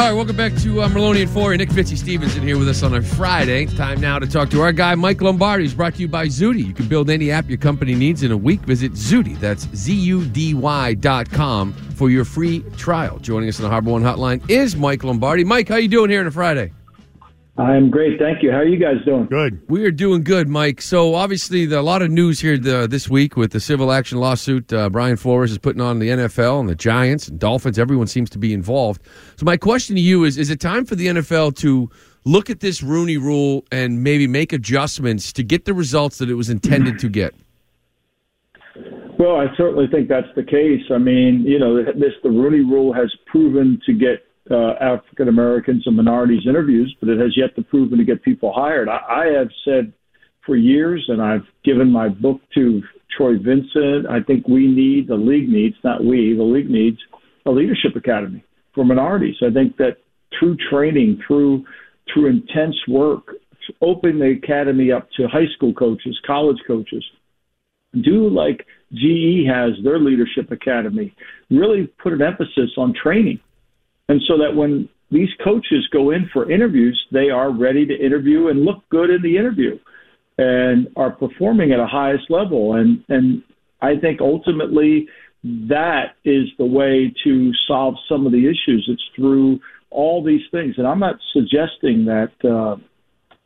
All right, welcome back to uh, Merloni and Fauria. Nick Fitzy Stevenson here with us on a Friday. Time now to talk to our guy, Mike Lombardi. He's brought to you by Zudy. You can build any app your company needs in a week. Visit Zudy. That's Z-U-D-Y dot com for your free trial. Joining us on the Harbor One Hotline is Mike Lombardi. Mike, how you doing here on a Friday? I'm great, thank you. How are you guys doing? Good. We are doing good, Mike. So obviously, the, a lot of news here the, this week with the civil action lawsuit. Uh, Brian Flores is putting on the NFL and the Giants and Dolphins. Everyone seems to be involved. So my question to you is: Is it time for the NFL to look at this Rooney Rule and maybe make adjustments to get the results that it was intended to get? Well, I certainly think that's the case. I mean, you know, this the Rooney Rule has proven to get uh, African Americans and minorities interviews, but it has yet to prove to get people hired. I, I have said for years, and I've given my book to Troy Vincent. I think we need the league needs, not we, the league needs a leadership academy for minorities. I think that through training, through through intense work, open the academy up to high school coaches, college coaches. Do like GE has their leadership academy. Really put an emphasis on training and so that when these coaches go in for interviews, they are ready to interview and look good in the interview and are performing at a highest level. And, and I think ultimately that is the way to solve some of the issues. It's through all these things. And I'm not suggesting that, uh,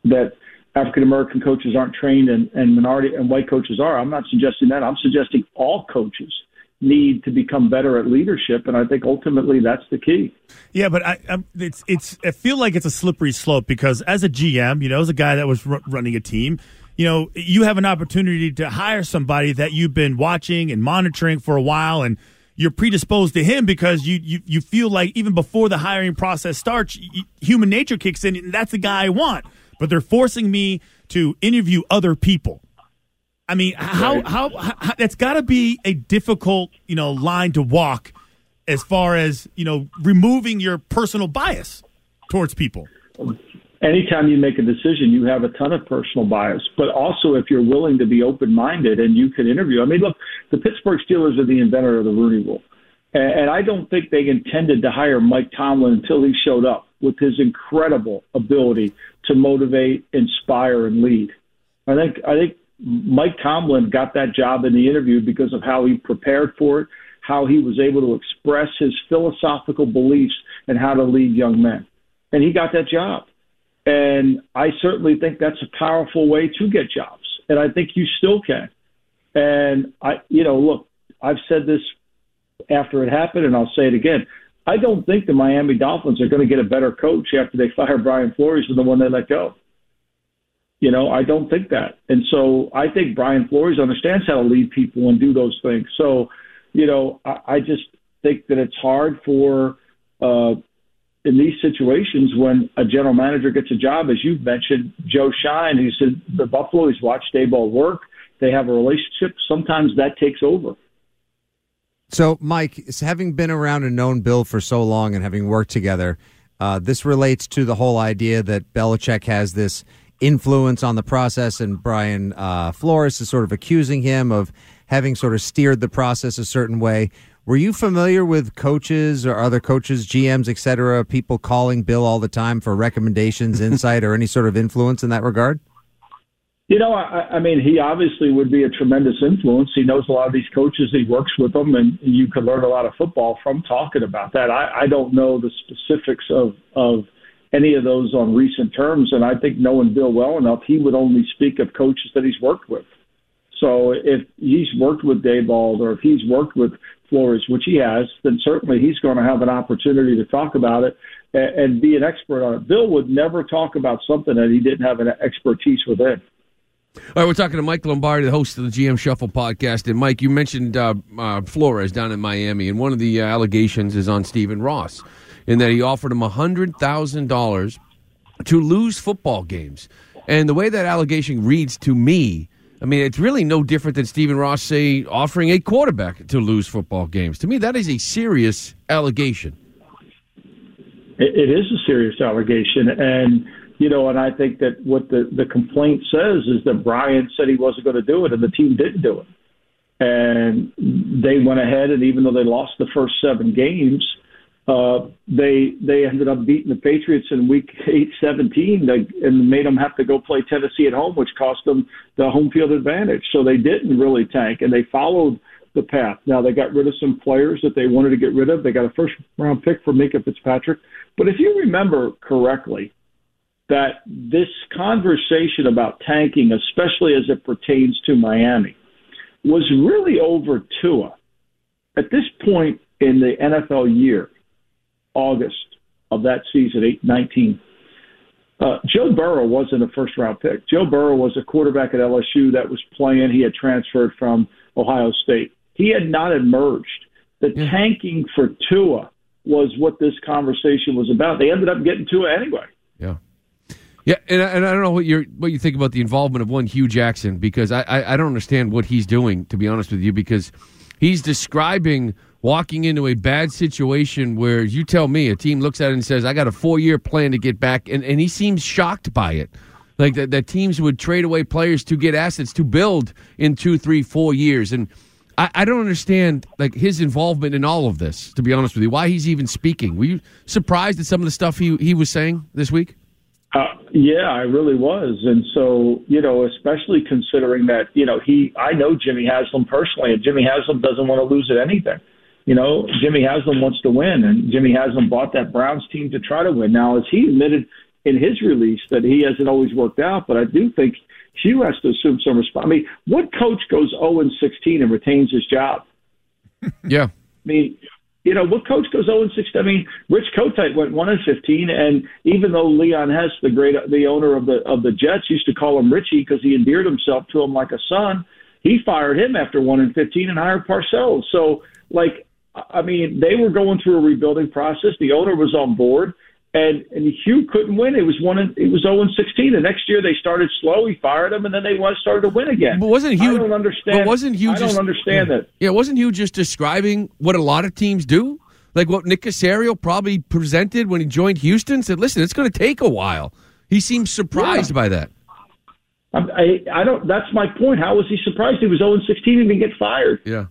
that African American coaches aren't trained and, and minority and white coaches are. I'm not suggesting that. I'm suggesting all coaches need to become better at leadership, and I think ultimately that's the key. Yeah, but I, I, it's it's I feel like it's a slippery slope because as a GM, you know, as a guy that was r- running a team, you know, you have an opportunity to hire somebody that you've been watching and monitoring for a while, and you're predisposed to him because you you, you feel like even before the hiring process starts, human nature kicks in, and that's the guy I want. But they're forcing me to interview other people I mean, how, right. how, how that's got to be a difficult, you know, line to walk as far as, you know, removing your personal bias towards people. Anytime you make a decision, you have a ton of personal bias, but also if you're willing to be open minded and you can interview. I mean, look, the Pittsburgh Steelers are the inventor of the Rooney Rule. And I don't think they intended to hire Mike Tomlin until he showed up with his incredible ability to motivate, inspire, and lead. I think I think Mike Tomlin got that job in the interview because of how he prepared for it, how he was able to express his philosophical beliefs and how to lead young men. And he got that job. And I certainly think that's a powerful way to get jobs. And I think you still can. And I, you know, look, I've said this after it happened, and I'll say it again. I don't think the Miami Dolphins are going to get a better coach after they fire Brian Flores than the one they let go. You know, I don't think that. And so I think Brian Flores understands how to lead people and do those things. So, you know, I, I just think that it's hard for, uh, in these situations when a general manager gets a job, as you've mentioned, Joe Schoen, who said the Buffalo, he's watched Daboll work. They have a relationship. Sometimes that takes over. So, Mike, having been around and known Bill for so long and having worked together, uh, this relates to the whole idea that Belichick has this influence on the process, and Brian uh, Flores is sort of accusing him of having sort of steered the process a certain way. Were you familiar with coaches or other coaches, GMs, et cetera, people calling Bill all the time for recommendations, insight, or any sort of influence in that regard? You know, I, I mean, he obviously would be a tremendous influence. He knows a lot of these coaches. He works with them, and you can learn a lot of football from talking about that. I, I don't know the specifics of of any of those on recent terms. And I think knowing Bill well enough, he would only speak of coaches that he's worked with. So if he's worked with Daboll or if he's worked with Flores, which he has, then certainly he's going to have an opportunity to talk about it and, and be an expert on it. Bill would never talk about something that he didn't have an expertise within. All right, we're talking to Mike Lombardi, the host of the GM Shuffle podcast. And Mike, you mentioned uh, uh, Flores down in Miami, and one of the uh, allegations is on Stephen Ross in that he offered him $100,000 to lose football games. And the way that allegation reads to me, I mean, it's really no different than Stephen Ross, say, offering a quarterback to lose football games. To me, that is a serious allegation. It is a serious allegation. And, you know, and I think that what the, the complaint says is that Brian said he wasn't going to do it, and the team didn't do it. And they went ahead, and even though they lost the first seven games, Uh, they they ended up beating the Patriots in Week eight, seventeen, and made them have to go play Tennessee at home, which cost them the home field advantage. So they didn't really tank, and they followed the path. Now they got rid of some players that they wanted to get rid of. They got a first round pick for Minkah Fitzpatrick. But if you remember correctly, that this conversation about tanking, especially as it pertains to Miami, was really over Tua. At this point in the NFL year, August of that season, 8 19, uh, Joe Burrow wasn't a first round pick. Joe Burrow was a quarterback at LSU that was playing. He had transferred from Ohio State. He had not emerged. The yeah. tanking for Tua was what this conversation was about. They ended up getting Tua anyway. Yeah. Yeah, and, and I don't know what you what you think about the involvement of one Hue Jackson because I, I, I don't understand what he's doing to be honest with you because he's describing walking into a bad situation where you tell me a team looks at it and says I got a four year plan to get back and, and he seems shocked by it. Like that, that teams would trade away players to get assets to build in two three four years. And I, I don't understand like his involvement in all of this to be honest with you. Why he's even speaking. Were you surprised at some of the stuff he he was saying this week? Uh, yeah, I really was, and so you know, especially considering that you know he, I know Jimmy Haslam personally, and Jimmy Haslam doesn't want to lose at anything. You know, Jimmy Haslam wants to win, and Jimmy Haslam bought that Browns team to try to win. Now, as he admitted in his release that he hasn't always worked out, but I do think Hue has to assume some responsibility. I mean, what coach goes 0 and 16 and retains his job? Yeah. I mean, you know, what coach goes 0 16? I mean, Rich Kotite went 1 and 15, and even though Leon Hess, the great, the owner of the of the Jets, used to call him Richie because he endeared himself to him like a son, he fired him after 1 and 15 and hired Parcells. So, like, I mean, they were going through a rebuilding process. The owner was on board and and Hue couldn't win. It was one. It was zero and sixteen. The next year they started slow. He fired him, and then they started to win again. But wasn't Hue? I don't understand. But wasn't Hue? I just, don't understand that. Yeah, wasn't Hue just describing what a lot of teams do? Like what Nick Caserio probably presented when he joined Houston. Said, "Listen, it's going to take a while." He seems surprised yeah. by that. I, I don't. That's my point. How was he surprised? He was zero and sixteen and didn't get fired. Yeah.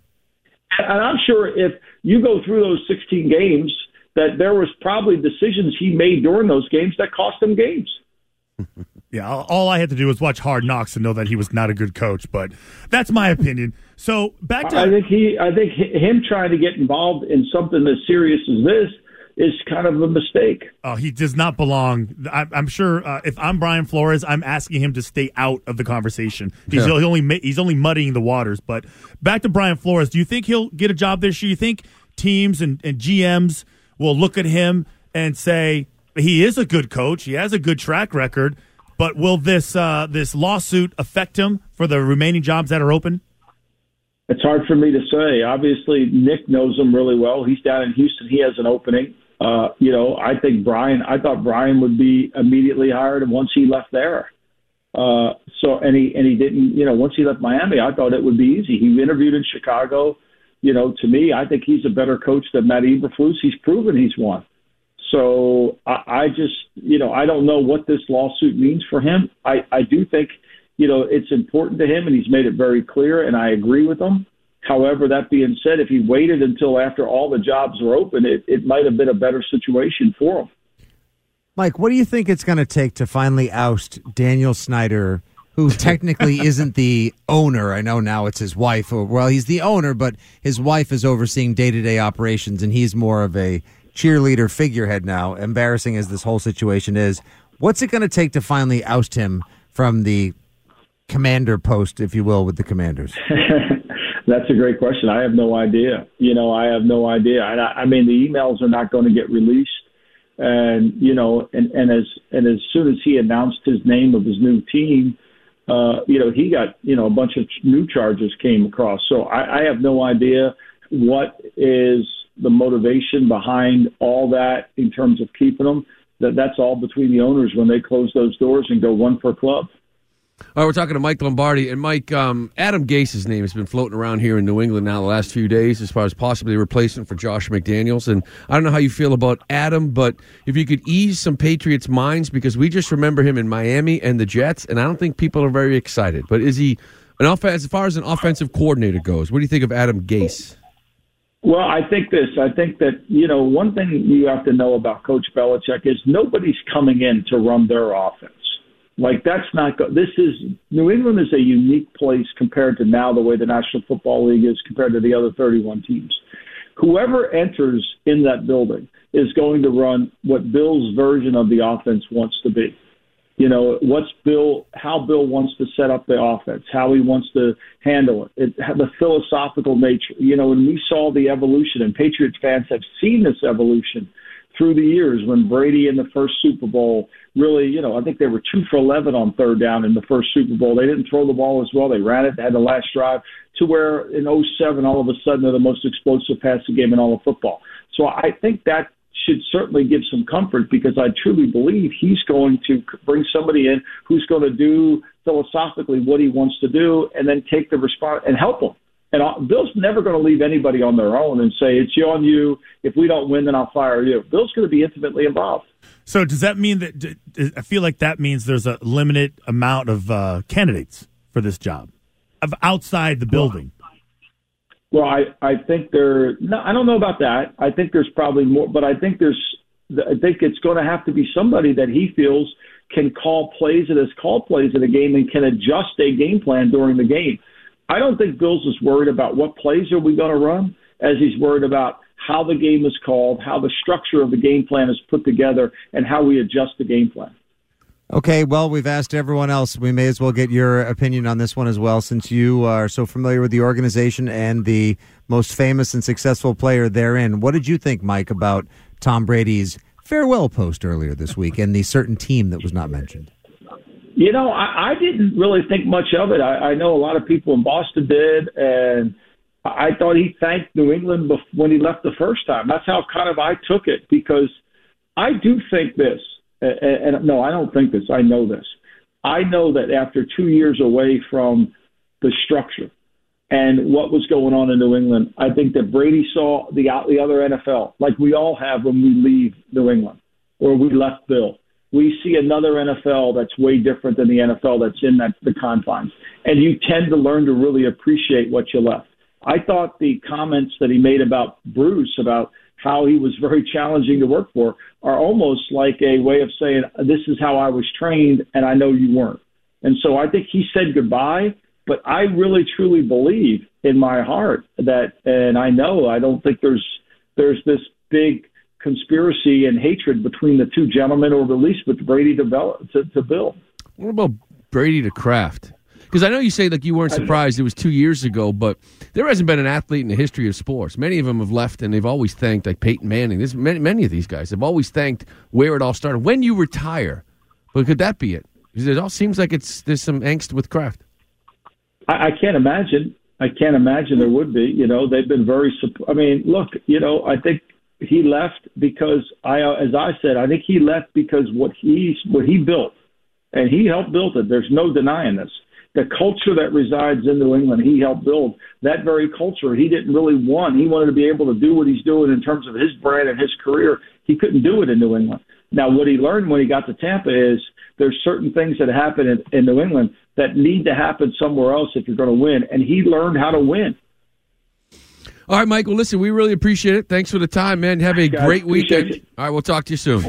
And I'm sure if you go through those 16 games that there was probably decisions he made during those games that cost him games. yeah, all I had to do was watch Hard Knocks and know that he was not a good coach, but that's my opinion. So back to I think he I think him trying to get involved in something as serious as this is kind of a mistake. Oh, he does not belong. I, am sure uh, if I'm Brian Flores, I'm asking him to stay out of the conversation. He's, yeah. only he's only muddying the waters. But back to Brian Flores, do you think he'll get a job this year? You think teams and, and GMs will look at him and say he is a good coach, he has a good track record, but will this uh, this lawsuit affect him for the remaining jobs that are open? It's hard for me to say. Obviously, Nick knows him really well. He's down in Houston. He has an opening. Uh, you know, I think Brian. I thought Brian would be immediately hired once he left there. Uh, so and he and he didn't. You know, once he left Miami, I thought it would be easy. He interviewed in Chicago you know, to me, I think he's a better coach than Matt Eberflus. He's proven he's won. So I, I just, you know, I don't know what this lawsuit means for him. I, I do think, you know, it's important to him, and he's made it very clear, and I agree with him. However, that being said, if he waited until after all the jobs were open, it, it might have been a better situation for him. Mike, what do you think it's going to take to finally oust Daniel Snyder? who technically isn't the owner. I know now it's his wife. Uh, well, he's the owner, but his wife is overseeing day to day operations, and he's more of a cheerleader figurehead now. Embarrassing as this whole situation is, what's it going to take to finally oust him from the commander post, if you will, with the commanders? That's a great question. I have no idea. You know, I have no idea. I, I mean, the emails are not going to get released and you know and and as and as soon as he announced his name of his new team uh, you know, he got, you know, a bunch of new charges came across. So I, I have no idea what is the motivation behind all that in terms of keeping them. That that's all between the owners when they close those doors and go one per club. All right, we're talking to Mike Lombardi. And Mike, um, Adam Gase's name has been floating around here in New England now the last few days as far as possibly replacement for Josh McDaniels. And I don't know how you feel about Adam, but if you could ease some Patriots' minds, because we just remember him in Miami and the Jets, and I don't think people are very excited. But is he, an off- as far as an offensive coordinator goes, what do you think of Adam Gase? Well, I think this. I think that you know one thing you have to know about Coach Belichick is nobody's coming in to run their offense. Like that's not. Go- this is New England is a unique place compared to now the way the National Football League is compared to the other 31 teams. Whoever enters in that building is going to run what Bill's version of the offense wants to be you know what's Bill, how Bill wants to set up the offense, how he wants to handle it, it the philosophical nature. You know, and we saw the evolution, and Patriots fans have seen this evolution through the years. When Brady in the first Super Bowl really, you know, I think they were two for eleven on third down in the first Super Bowl. They didn't throw the ball as well; they ran it, had the last drive. To where in 07, all of a sudden they're the most explosive passing game in all of football. So I think that should certainly give some comfort because I truly believe he's going to bring somebody in who's going to do philosophically what he wants to do and then take the response and help him. And Bill's never going to leave anybody on their own and say, it's you on you. If we don't win, then I'll fire you. Bill's going to be intimately involved. So does that mean that I feel like that means there's a limited amount of uh, candidates for this job of outside the building? Well, I I think there. No, I don't know about that. I think there's probably more, but I think there's. I think it's going to have to be somebody that he feels can call plays and has called plays in a game and can adjust a game plan during the game. I don't think Bills is worried about what plays are we going to run, as he's worried about how the game is called, how the structure of the game plan is put together, and how we adjust the game plan. Okay, well, we've asked everyone else. We may as well get your opinion on this one as well, since you are so familiar with the organization and the most famous and successful player therein. What did you think, Mike, about Tom Brady's farewell post earlier this week and the certain team that was not mentioned? You know, I, I didn't really think much of it. I, I know a lot of people in Boston did, and I thought he thanked New England when he left the first time. That's how kind of I took it because I do think this and, and no, I don't think this. I know this. I know that after two years away from the structure and what was going on in New England, I think that Brady saw the the other NFL, like we all have when we leave New England or we left Bill. We see another NFL that's way different than the NFL that's in that the confines, and you tend to learn to really appreciate what you left. I thought the comments that he made about Bruce about how he was very challenging to work for are almost like a way of saying, This is how I was trained, and I know you weren't. And so I think he said goodbye, but I really truly believe in my heart that, and I know I don't think there's there's this big conspiracy and hatred between the two gentlemen, or at least with Brady to, to, to Bill. What about Brady to Kraft? Because I know you say like you weren't surprised it was two years ago, but there hasn't been an athlete in the history of sports. Many of them have left, and they've always thanked like Peyton Manning. There's many, many of these guys have always thanked where it all started. When you retire, but could that be it? Because it all seems like it's there's some angst with Kraft. I, I can't imagine. I can't imagine there would be. You know, they've been very. I mean, look. You know, I think he left because I, as I said, I think he left because what he what he built, and he helped build it. There's no denying this the culture that resides in New England, he helped build that very culture. He didn't really want. He wanted to be able to do what he's doing in terms of his brand and his career. He couldn't do it in New England. Now, what he learned when he got to Tampa is there's certain things that happen in, in New England that need to happen somewhere else if you're going to win, and he learned how to win. All right, Michael. Listen, we really appreciate it. Thanks for the time, man. Have a Guys, great weekend. All right, we'll talk to you soon.